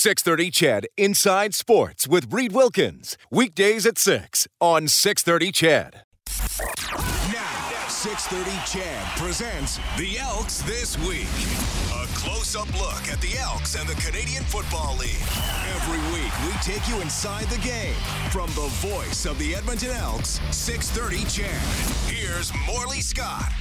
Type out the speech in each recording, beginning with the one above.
630 CHED Inside Sports with Reed Wilkins. Weekdays at 6 on 630 CHED. Now, 630 CHED presents the Elks This Week. A close-up look at the Elks and the Canadian Football League. Every week, we take you inside the game. From the voice of the Edmonton Elks, 630 CHED. Here's Morley Scott.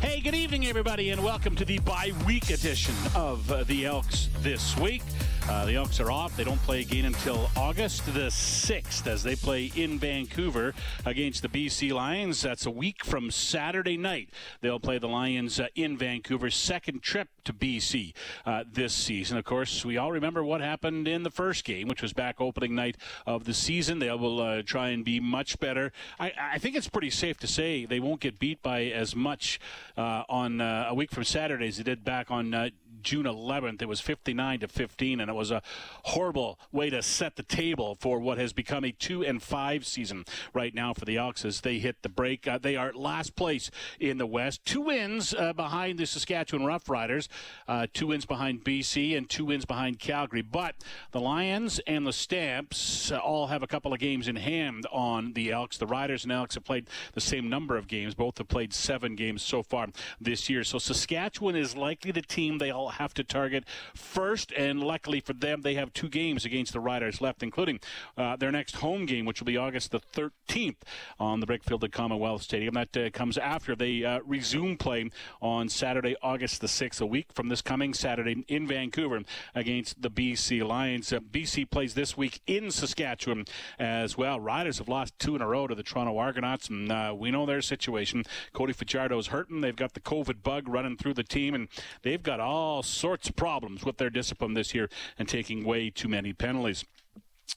Hey, good evening, everybody, and welcome to the bye week edition of uh, the Elks this week. Uh, the Elks are off. They don't play again until August the 6th as they play in Vancouver against the BC Lions. That's a week from Saturday night. They'll play the Lions uh, in Vancouver. Second trip to BC uh, this season. Of course, we all remember what happened in the first game, which was back opening night of the season. They will uh, try and be much better. I, I, think it's pretty safe to say they won't get beat by as much uh, on uh, a week from Saturday as they did back on June 11th. It was 59 to 15, and it was a horrible way to set the table for what has become a two and five season right now for the Elks as they hit the break. Uh, they are last place in the West, two wins uh, behind the Saskatchewan Roughriders, uh, two wins behind BC, and two wins behind Calgary. But the Lions and the Stamps uh, all have a couple of games in hand on the Elks. The Riders and Elks have played the same number of games. Both have played seven games so far this year. So Saskatchewan is likely the team they all have to target first. And luckily for them, they have two games against the Riders left, including uh, their next home game, which will be August the 13th on the Brickfield at Commonwealth Stadium. That uh, comes after they uh, resume play on Saturday, August the 6th, a week from this coming Saturday in Vancouver against the BC Lions. Uh, BC plays this week in Saskatchewan as well. Riders have lost two in a row to the Toronto Argonauts, and uh, we know their situation. Cody Fajardo's hurting. They've got the COVID bug running through the team, and they've got all sorts of problems with their discipline this year and taking way too many penalties.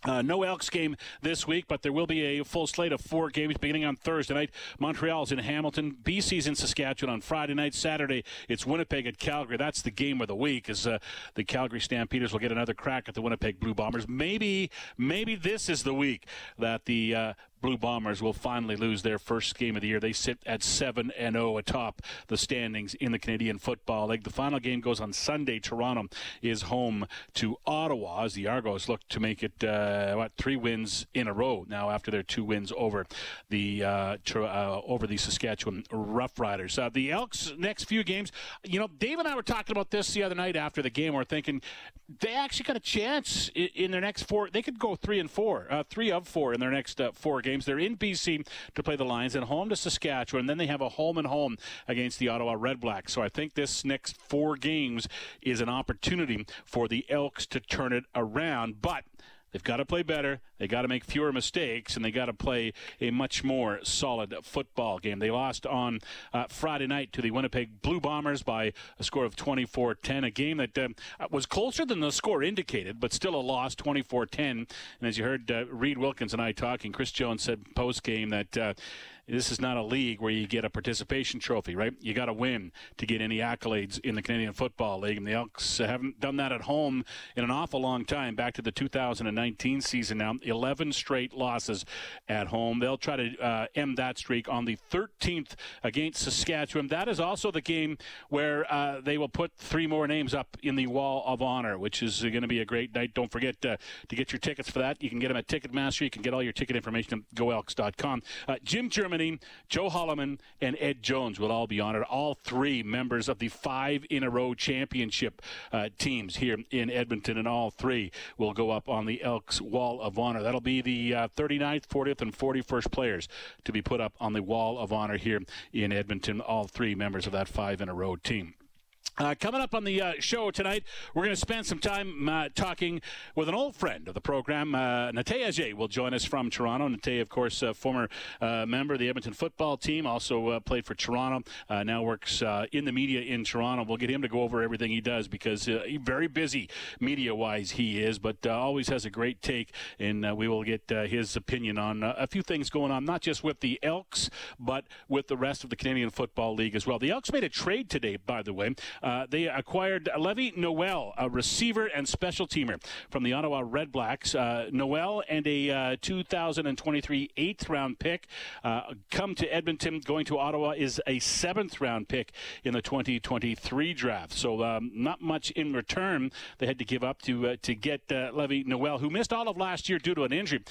Uh, no Elks game this week, but there will be a full slate of four games beginning on Thursday night. Montreal's in Hamilton, BC's in Saskatchewan on Friday night. Saturday, it's Winnipeg at Calgary. That's the game of the week. As uh, the Calgary Stampeders will get another crack at the Winnipeg Blue Bombers. Maybe, maybe this is the week that the uh, Blue Bombers will finally lose their first game of the year. They sit at 7 and 0 atop the standings in the Canadian Football League. The final game goes on Sunday. Toronto is home to Ottawa as the Argos look to make it uh, what three wins in a row now after their two wins over the uh, uh, over the Saskatchewan Roughriders. Uh, the Elks next few games, you know, Dave and I were talking about this the other night after the game. We're thinking they actually got a chance in, in their next four. They could go three and four, uh, three of four in their next uh, four games games. They're in BC to play the Lions and home to Saskatchewan. And then they have a home and home against the Ottawa Redblacks. So I think this next four games is an opportunity for the Elks to turn it around. But They've got to play better. They got to make fewer mistakes, and they got to play a much more solid football game. They lost on uh, Friday night to the Winnipeg Blue Bombers by a score of 24-10, a game that uh, was closer than the score indicated, but still a loss, 24-10. And as you heard uh, Reed Wilkins and I talking, Chris Jones said post game that uh, this is not a league where you get a participation trophy, right? You got to win to get any accolades in the Canadian Football League, and the Elks haven't done that at home in an awful long time. Back to the 2019 season now, 11 straight losses at home. They'll try to uh, end that streak on the 13th against Saskatchewan. That is also the game where uh, they will put three more names up in the Wall of Honor, which is going to be a great night. Don't forget uh, to get your tickets for that. You can get them at Ticketmaster. You can get all your ticket information at goelks.com. Uh, Jim Germany Joe Hollimon, and Ed Jones will all be honored. All three members of the five in a row championship uh, teams here in Edmonton, and all three will go up on the Elks Wall of Honor. That'll be the uh, 39th, 40th, and 41st players to be put up on the Wall of Honor here in Edmonton. All three members of that five in a row team. Uh, coming up on the uh, show tonight, we're going to spend some time uh, talking with an old friend of the program. Uh, Adjei will join us from Toronto. Natey, of course, uh, former uh, member of the Edmonton football team, also uh, played for Toronto, now works in the media in Toronto. We'll get him to go over everything he does because very busy media-wise he is, but always has a great take, and we will get his opinion on a few things going on, not just with the Elks, but with the rest of the Canadian Football League as well. The Elks made a trade today, by the way. Uh, they acquired Llevi Noel, a receiver and special teamer from the Ottawa Red Blacks. Uh, Noel and a uh, 2023 eighth round pick uh, come to Edmonton. Going to Ottawa is a seventh round pick in the 2023 draft. So um, not much in return they had to give up to to get Llevi Noel, who missed all of last year due to an injury.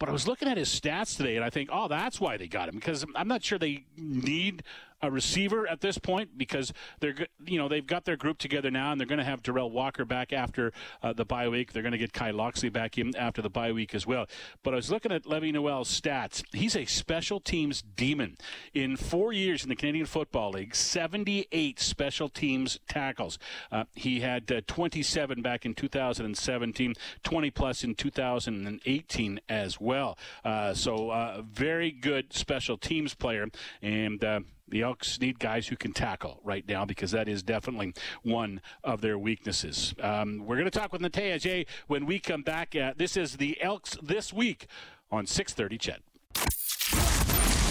But I was looking at his stats today, and I think, oh, that's why they got him because I'm not sure they need a receiver at this point because they're you know they've got their group together now and they're going to have Derel Walker back after uh, the bye week. They're going to get Kai Locksley back in after the bye week as well. But I was looking at Llevi Noel's stats. He's a special teams demon. In four years in the Canadian Football League, 78 special teams tackles. Uh, he had uh, 27 back in 2017, 20 plus in 2018 as well. Uh, so uh, very good special teams player and uh, the Elks need guys who can tackle right now because that is definitely one of their weaknesses. Um, we're going to talk with Natey Adjei when we come back. Uh, this is the Elks this week on 6:30. CHED.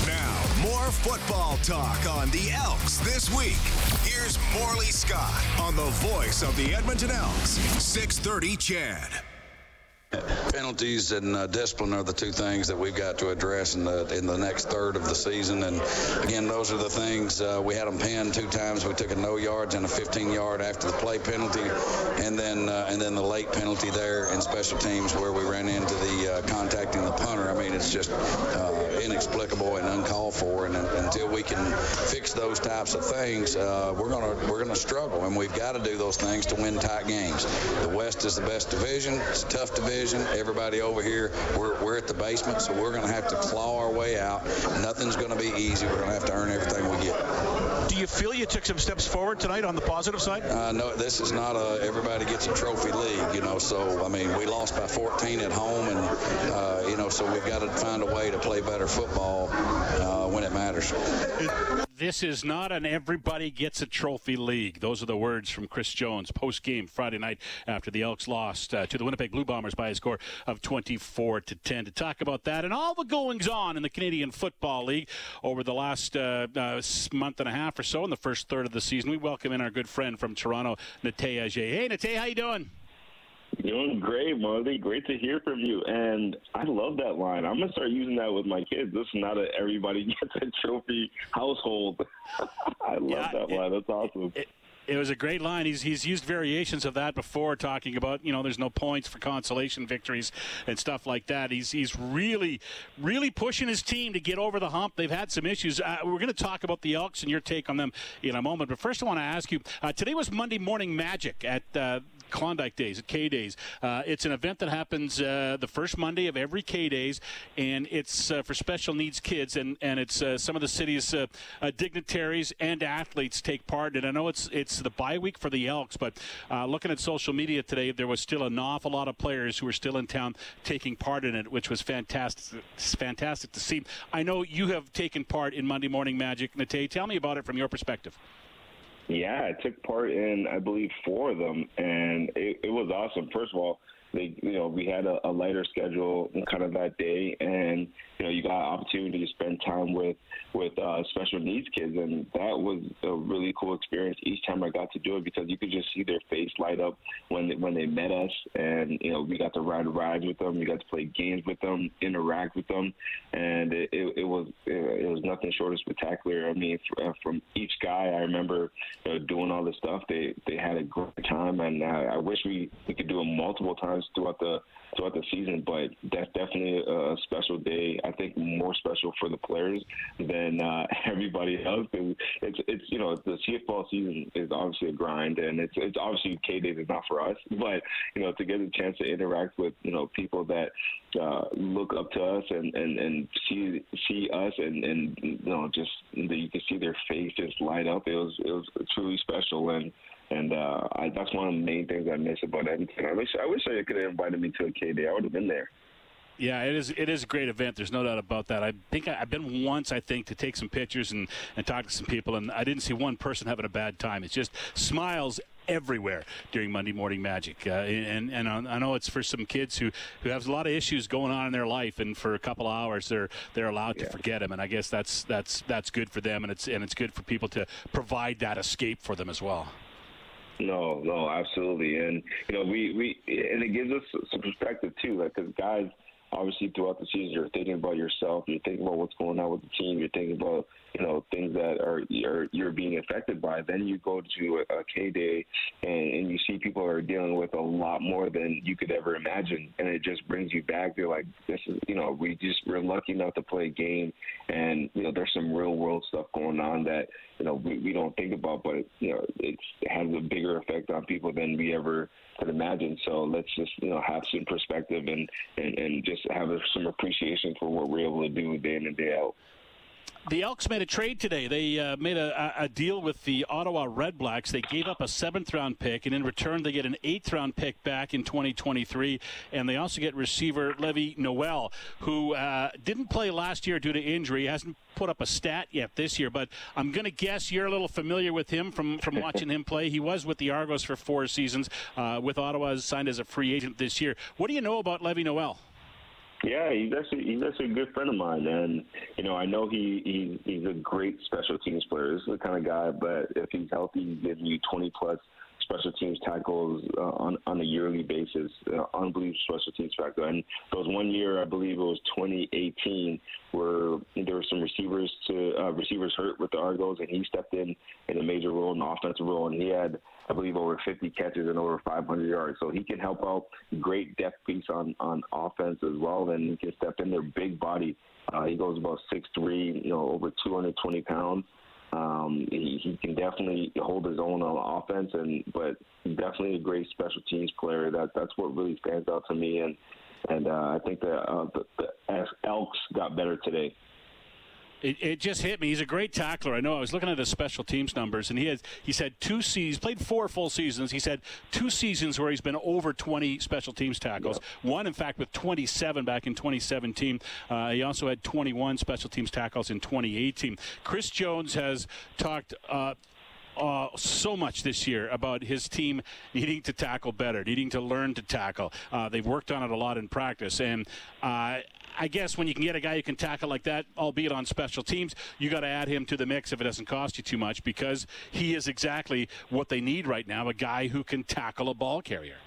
Now, more football talk on the Elks this week. Here's Morley Scott on the voice of the Edmonton Elks, 6:30. CHED. Penalties and uh, discipline are the two things that we've got to address in the in the next third of the season. And again, those are the things uh, we had them pinned two times. We took a no yards and a 15 yard after the play penalty, and then uh, and then the late penalty there in special teams where we ran into the uh, contacting the punter. I mean, it's just uh, inexplicable and uncalled for. And, and, until we can fix those types of things, uh, we're gonna we're gonna struggle. And we've got to do those things to win tight games. The West is the best division. It's a tough division. Everybody over here, we're, we're at the basement, so we're to have to claw our way out. Nothing's to be easy. We're to have to earn everything we get. Do you feel you took some steps forward tonight on the positive side? Uh, no, this is not a everybody gets a trophy league, you know. So I mean, we lost by 14 at home, and uh, you know, so we've got to find a way to play better football uh, when it matters. This is not an everybody gets a trophy league. Those are the words from Chris Jones post game Friday night after the Elks lost uh, to the Winnipeg Blue Bombers by a score of 24 to 10. To talk about that and all the goings on in the Canadian Football League over the last uh, uh, month and a half or so in the first third of the season, we welcome in our good friend from Toronto, Natey Adjei. Hey, Natey, how you doing? Doing great, Marty. Great to hear from you. And I love that line. I'm gonna start using that with my kids. This is not a everybody gets a trophy household. I love yeah, that it, line. That's awesome. It, it was a great line. He's he's used variations of that before, talking about you know there's no points for consolation victories and stuff like that. He's he's really really pushing his team to get over the hump. They've had some issues. Uh, we're going to talk about the Elks and your take on them in a moment. But first, I want to ask you. Uh, today was Monday Morning Magic at uh, Klondike Days, at K Days. Uh, it's an event that happens uh, the first Monday of every K Days, and it's uh, for special needs kids, and and it's uh, some of the city's uh, uh, dignitaries and athletes take part. And I know it's it's the bye week for the Elks, but looking at social media today, there was still an awful lot of players who were still in town taking part in it, which was fantastic. Fantastic to see. I know you have taken part in Monday Morning Magic, Natey. Tell me about it from your perspective. Yeah, I took part in, I believe, four of them, and it, it was awesome. First of all, they, you know, we had a, a lighter schedule kind of that day, and you know, you got opportunity to spend time with with uh, special needs kids, and that was a really cool experience each time I got to do it because you could just see their face light up when they, when they met us, and you know, we got to ride rides with them, we got to play games with them, interact with them, and it, it, it was it, was nothing short of spectacular. I mean, uh, from each guy, I remember you know, doing all this stuff. They they had a great time, and I, I wish we we could do it multiple times throughout the throughout the season. But that's definitely a special day. I think more special for the players than uh, everybody else. It's it's you know the CFL season is obviously a grind, and it's it's obviously K Days is not for us. But you know to get a chance to interact with you know people that uh, look up to us and, and, and see see us and, and you know just that you can see their faces light up. It was it was truly special and and uh, I, that's one of the main things I miss about Edmonton. I wish I wish I could have invited me to a K Day. I would have been there. Yeah, it is. It is a great event. There's no doubt about that. I think I, have been once, I think, to take some pictures and, and talk to some people, and I didn't see one person having a bad time. It's just smiles everywhere during Monday Morning Magic. Uh, and and I know it's for some kids who, who have a lot of issues going on in their life, and for a couple of hours they're they're allowed yeah. to forget them. And I guess that's that's that's good for them, and it's and it's good for people to provide that escape for them as well. No, no, absolutely, and you know we we and it gives us some perspective too, like because guys obviously throughout the season you're thinking about yourself, you're thinking about what's going on with the team, you're thinking about you know things that are you're, you're being affected by. Then you go to a, a K day and, and you see people are dealing with a lot more than you could ever imagine, and it just brings you back to like this is you know we just we're lucky enough to play a game, and you know there's some real world stuff going on that you know we, we don't think about, but you know it has a bigger effect on people than we ever could imagine. So let's just you know have some perspective and and, and just have some appreciation for what we're able to do day in and day out. The Elks made a trade today. They uh, made a, a, deal with the Ottawa Redblacks. They gave up a seventh round pick, and in return, they get an eighth round pick back in 2023. And they also get receiver Llevi Noel, who uh, didn't play last year due to injury. Hasn't put up a stat yet this year, but I'm going to guess you're a little familiar with him from, from watching him play. He was with the Argos for four seasons, uh, with Ottawa signed as a free agent this year. What do you know about Llevi Noel? Yeah, he's actually he's actually a good friend of mine, and you know I know he, he he's a great special teams player. This is the kind of guy, but if he's healthy, he's giving you 20 plus special teams tackles uh, on on a yearly basis. Uh, unbelievable special teams factor. And there was one year, I believe it was 2018, where there were some receivers to uh, receivers hurt with the Argos, and he stepped in in a major role, an offensive role, and he had, I believe, over 50 catches and over 500 yards. So he can help out. Great depth piece on on offense as well, and he can step in there, big body. Uh, he goes about six three, you know, over 220 pounds. Um, he, he can definitely hold his own on offense, and but definitely a great special teams player. That that's what really stands out to me, and and uh, I think that uh, the, the Elks got better today. It, it, just hit me. He's a great tackler. I know. I was looking at his special teams numbers, and he has he said two seasons, played four full seasons. He said two seasons where he's been over 20 special teams tackles. One, in fact, with 27 back in 2017. Uh, he also had 21 special teams tackles in 2018. Chris Jones has talked. Uh, uh, so much this year about his team needing to tackle better, needing to learn to tackle. Uh, they've worked on it a lot in practice, and uh, I guess when you can get a guy who can tackle like that, albeit on special teams, you got to add him to the mix if it doesn't cost you too much because he is exactly what they need right now a guy who can tackle a ball carrier.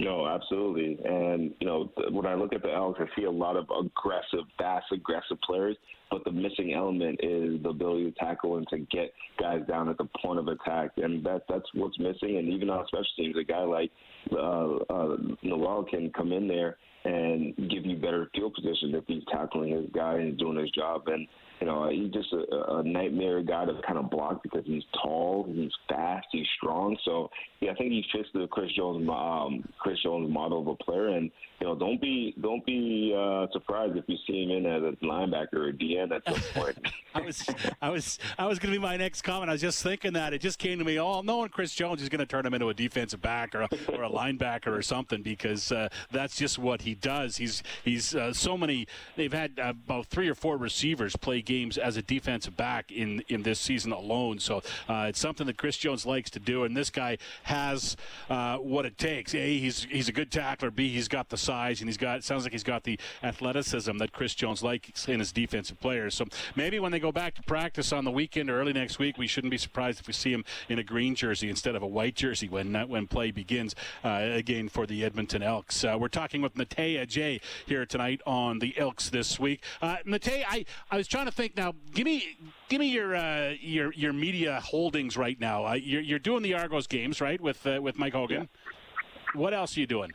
No, absolutely. And, you know, when I look at the Elks, I see a lot of aggressive, fast, aggressive players, but the missing element is the ability to tackle and to get guys down at the point of attack. And that that's what's missing. And even on special teams, a guy like uh, uh, Noel can come in there and give you better field position if he's tackling his guy and doing his job. And you know, he's just a, a nightmare guy to kind of block because he's tall, he's fast, he's strong. So yeah, I think he fits the Chris Jones um, Chris Jones model of a player. And you know, don't be don't be uh, surprised if you see him in as a linebacker or DN at some point. I was I was I was going to be my next comment. I was just thinking that it just came to me. Oh, knowing Chris Jones is going to turn him into a defensive back or a, or a linebacker or something because uh, that's just what he does. He's he's uh, so many. They've had uh, about three or four receivers play games as a defensive back in in this season alone. So uh, it's something that Chris Jones likes to do, and this guy has uh, what it takes. A, he's he's a good tackler. B, he's got the size, and he's got. It sounds like he's got the athleticism that Chris Jones likes in his defensive players. So maybe when they go back to practice on the weekend or early next week, we shouldn't be surprised if we see him in a green jersey instead of a white jersey when uh, when play begins uh, again for the Edmonton Elks. Uh, we're talking with Natey Adjei here tonight on the Elks this week. Uh, Natey, I I was trying to think now. Give me give me your uh, your your media holdings right now. Uh, you're, you're doing the Argos games, right, with uh, with Mike Hogan. Yeah. What else are you doing?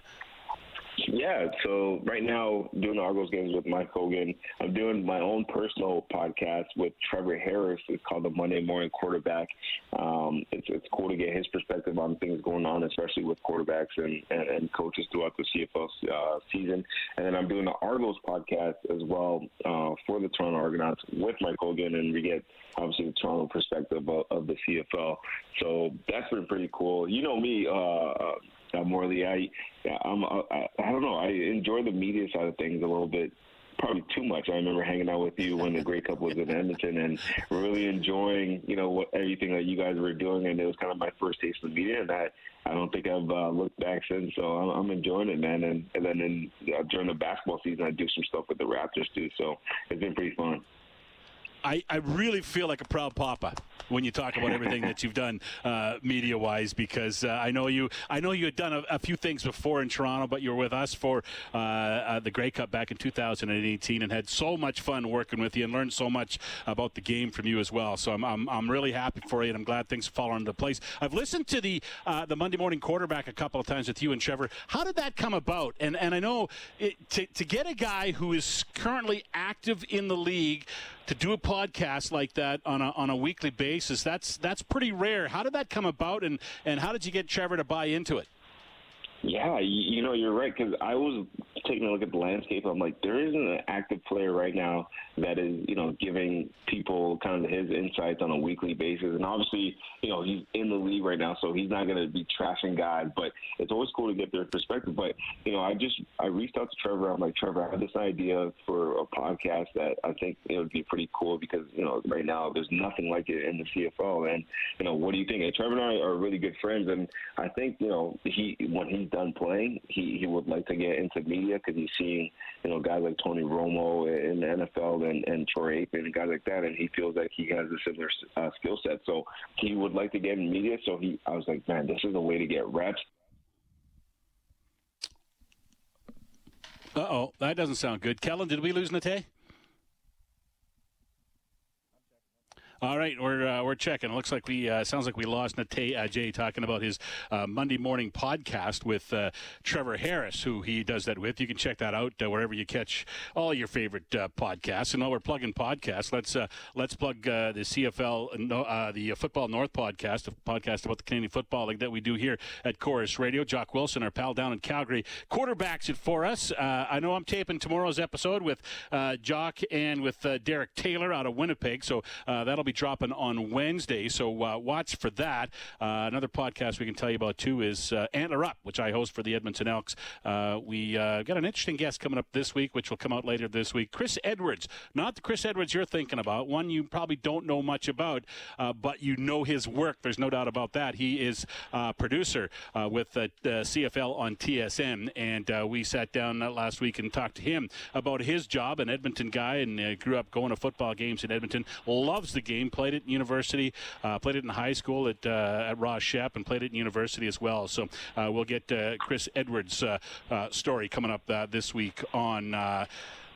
Yeah, so right now doing the Argos games with Mike Hogan. I'm doing my own personal podcast with Trevor Harris. It's called the Monday Morning Quarterback. Um, it's it's cool to get his perspective on things going on, especially with quarterbacks and, and, and coaches throughout the CFL uh, season. And then I'm doing the Argos podcast as well uh, for the Toronto Argonauts with Mike Hogan, and we get obviously the Toronto perspective of, of the CFL. So that's been pretty cool. You know me. Uh, uh, Morley. I, I'm, uh, I, I don't know. I enjoy the media side of things a little bit probably too much. I remember hanging out with you when the Grey Cup was in Edmonton and really enjoying, you know, what everything that you guys were doing. And it was kind of my first taste of media, and I, I don't think I've uh, looked back since. So I'm, I'm enjoying it, man. And, and then in, uh, during the basketball season, I do some stuff with the Raptors too. So it's been pretty fun. I, I really feel like a proud papa when you talk about everything that you've done uh, media-wise, because uh, I know you. I know you had done a, a, few things before in Toronto, but you were with us for uh, uh, the Grey Cup back in 2018, and had so much fun working with you, and learned so much about the game from you as well. So I'm, I'm, I'm really happy for you, and I'm glad things fall into place. I've listened to the uh, the Monday Morning Quarterback a couple of times with you and Trevor. How did that come about? And and I know it, to to get a guy who is currently active in the league to do a podcast like that on a, on a weekly basis, that's that's pretty rare. How did that come about, and, and how did you get Trevor to buy into it? Yeah, you know, you're right because I was taking a look at the landscape. I'm like, there isn't an active player right now that is, you know, giving people kind of his insights on a weekly basis. And obviously, you know, he's in the league right now, so he's not going to be trashing guys. But it's always cool to get their perspective. But you know, I just I reached out to Trevor. I'm like, Trevor, I have this idea for a podcast that I think it would be pretty cool because you know, right now there's nothing like it in the CFL. And you know, what do you think? And Trevor and I are really good friends, and I think you know, he when he's done playing, he he would like to get into media because he's seeing you know guys like Tony Romo in the NFL and and Troy Aikman and guys like that, and he feels like he has a similar uh, skill set. So he would like to get in media. So he, I was like, man, this is a way to get reps. Uh oh, that doesn't sound good. Kellen, did we lose Nate? All right, we're uh, we're checking. It looks like we uh, sounds like we lost Nate uh, Jay talking about his uh, Monday morning podcast with uh, Trevor Harris, who he does that with. You can check that out uh, wherever you catch all your favorite podcasts. And while we're plugging podcasts, let's let's plug the CFL, the Football North podcast, a podcast about the Canadian Football League that we do here at Corus Radio. Jock Wilson, our pal down in Calgary, quarterbacks it for us. I know I'm taping tomorrow's episode with Jock and with Derek Taylor out of Winnipeg, so that'll be dropping on Wednesday, so uh, watch for that. Uh, another podcast we can tell you about too is uh, Antler Up, which I host for the Edmonton Elks. Uh, we uh, got an interesting guest coming up this week, which will come out later this week. Chris Edwards, not the Chris Edwards you're thinking about, one you probably don't know much about, uh, but you know his work. There's no doubt about that. He is a producer with the CFL on TSN, and we sat down last week and talked to him about his job, an Edmonton guy, and grew up going to football games in Edmonton. Loves the game played it in university, uh, played it in high school at uh, at Ross Shep, and played it in university as well. So uh, we'll get uh, Chris Edwards' uh, story coming up this week on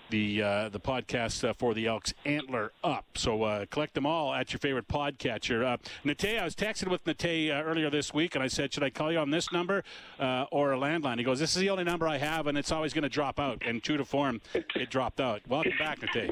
the uh, the podcast uh, for the Elks Antler Up. So uh, collect them all at your favorite podcatcher. Uh, Nate, I was texting with Nate earlier this week, and I said, "Should I call you on this number or a landline?" He goes, "This is the only number I have, and it's always going to drop out." And true to form, it dropped out. Welcome back, Nate.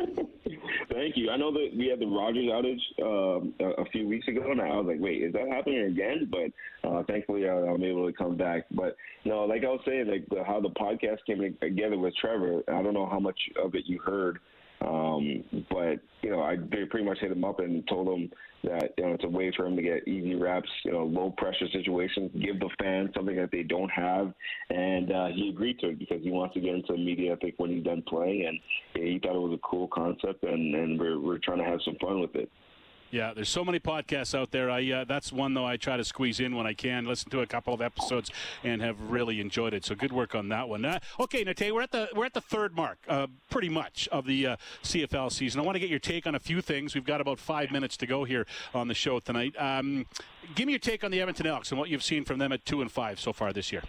Thank you. I know that we had the Rogers outage um, a, a, few weeks ago, and I was like, "Wait, is that happening again?" But uh, thankfully, I, am able to come back. But no, like I was saying, like how the podcast came together with Trevor. I don't know how much of it you heard, um, but you know, I they pretty much hit him up and told him that you know it's a way for him to get easy reps, you know, low pressure situations, give the fans something that they don't have, and uh, he agreed to it because he wants to get into the media. I think when he's done playing, and yeah, he thought it was a cool concept, and and we're we're trying to have some fun with it. Yeah, there's so many podcasts out there. I uh, that's one though I try to squeeze in when I can. Listen to a couple of episodes and have really enjoyed it. So good work on that one. Uh, okay, Nate, we're at the we're at the third mark, uh, pretty much of the uh, CFL season. I want to get your take on a few things. We've got about five minutes to go here on the show tonight. Um, give me your take on the Edmonton Elks and what you've seen from them at two and five so far this year.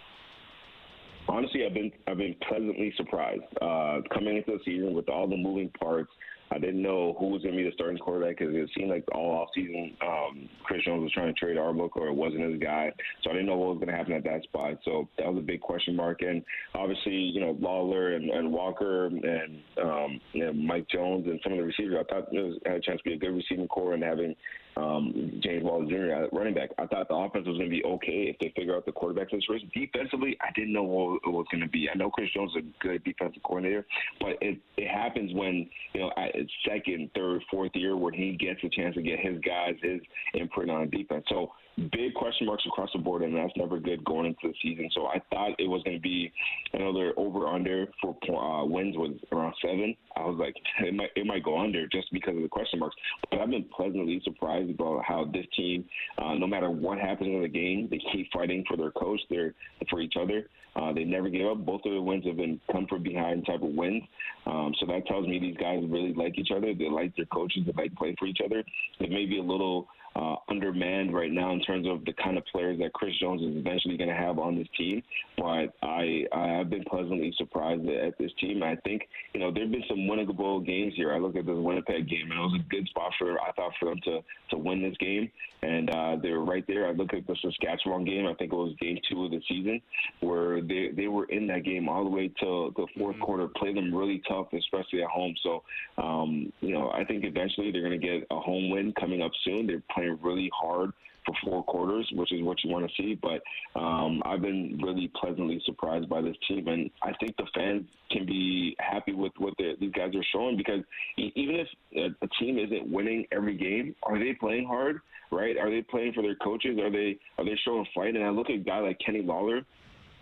Honestly, I've been I've been pleasantly surprised uh, coming into the season with all the moving parts I didn't know who was going to be the starting quarterback because it seemed like all off season um, Chris Jones was trying to trade Arbuckle it wasn't his guy. So I didn't know what was going to happen at that spot. So that was a big question mark. And obviously, you know, Lawler and, and Walker and um, Mike Jones and some of the receivers, I thought it was, had a chance to be a good receiving core and having um, James Wilder Jr. running back. I thought the offense was going to be okay if they figure out the quarterback situation. Defensively, I didn't know what it was going to be. I know Chris Jones is a good defensive coordinator, but it, it happens when, you know, at second, third, fourth year when he gets a chance to get his guys, his imprint on defense. So big question marks across the board, and that's never good going into the season. So I thought it was going to be another over under for uh, wins was around seven. I was like, it might it might go under just because of the question marks. But I've been pleasantly surprised about how this team, uh, no matter what happens in the game, they keep fighting for their coach, their for each other. Uh, they never give up. Both of the wins have been come from behind type of wins. Um, so that tells me these guys really like each other. They like their coaches. They like playing for each other. It may be a little uh, undermanned right now in terms of the kind of players that Chris Jones is eventually going to have on this team. But I I have been pleasantly surprised at this team. I think you know there've been some winnable games here. I look at this Winnipeg game and it was a good spot for I thought for them to to win this game, and uh, they were right there. I look at the Saskatchewan game. I think it was game two of the season where they they were in that game all the way to the 4th mm-hmm. quarter. Played them really tough, especially at home. So um, you know I think eventually they're going to get a home win coming up soon. They're playing really hard for four quarters, which is what you want to see. But um, I've been really pleasantly surprised by this team, and I think the fans can be happy with what the, these guys are showing because even if a, a team isn't winning every game, are they playing hard? Right? Are they playing for their coaches? Are they are they showing fight? And I look at a guy like Kenny Lawler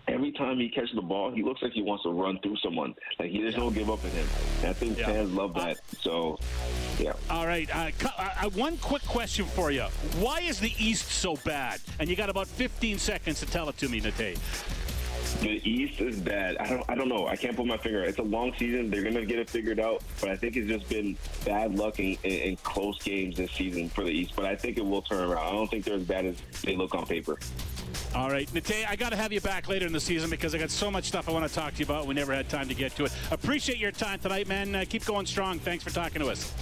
every time he catches the ball, he looks like he wants to run through someone. Like he just yeah. don't give up on him. And I think yeah. fans love that. So, yeah. All right. Uh, uh, one quick question for you: Why is the East so bad? And you got about 15 seconds to tell it to me, Nate. The East is bad. I don't. I don't know. I can't put my finger. It's a long season. They're gonna get it figured out. But I think it's just been bad luck in, in, in close games this season for the East. But I think it will turn around. I don't think they're as bad as they look on paper. All right, Nate, I got to have you back later in the season because I got so much stuff I want to talk to you about. We never had time to get to it. Appreciate your time tonight, man. Uh, keep going strong. Thanks for talking to us.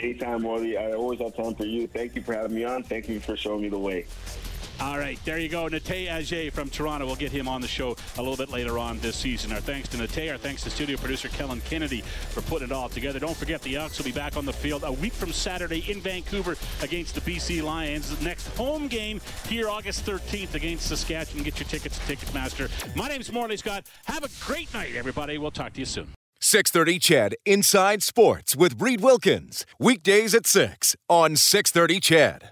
Anytime, Wally. I always have time for you. Thank you for having me on. Thank you for showing me the way. All right, there you go. Nate Auger from Toronto. We'll get him on the show a little bit later on this season. Our thanks to Nate. Our thanks to studio producer Kellen Kennedy for putting it all together. Don't forget the Elks will be back on the field a week from Saturday in Vancouver against the BC Lions. Next home game here August 13th against Saskatchewan. Get your tickets at Ticketmaster. My name's Morley Scott. Have a great night, everybody. We'll talk to you soon. 630 CHED Inside Sports with Reed Wilkins. Weekdays at 6 on 630 CHED.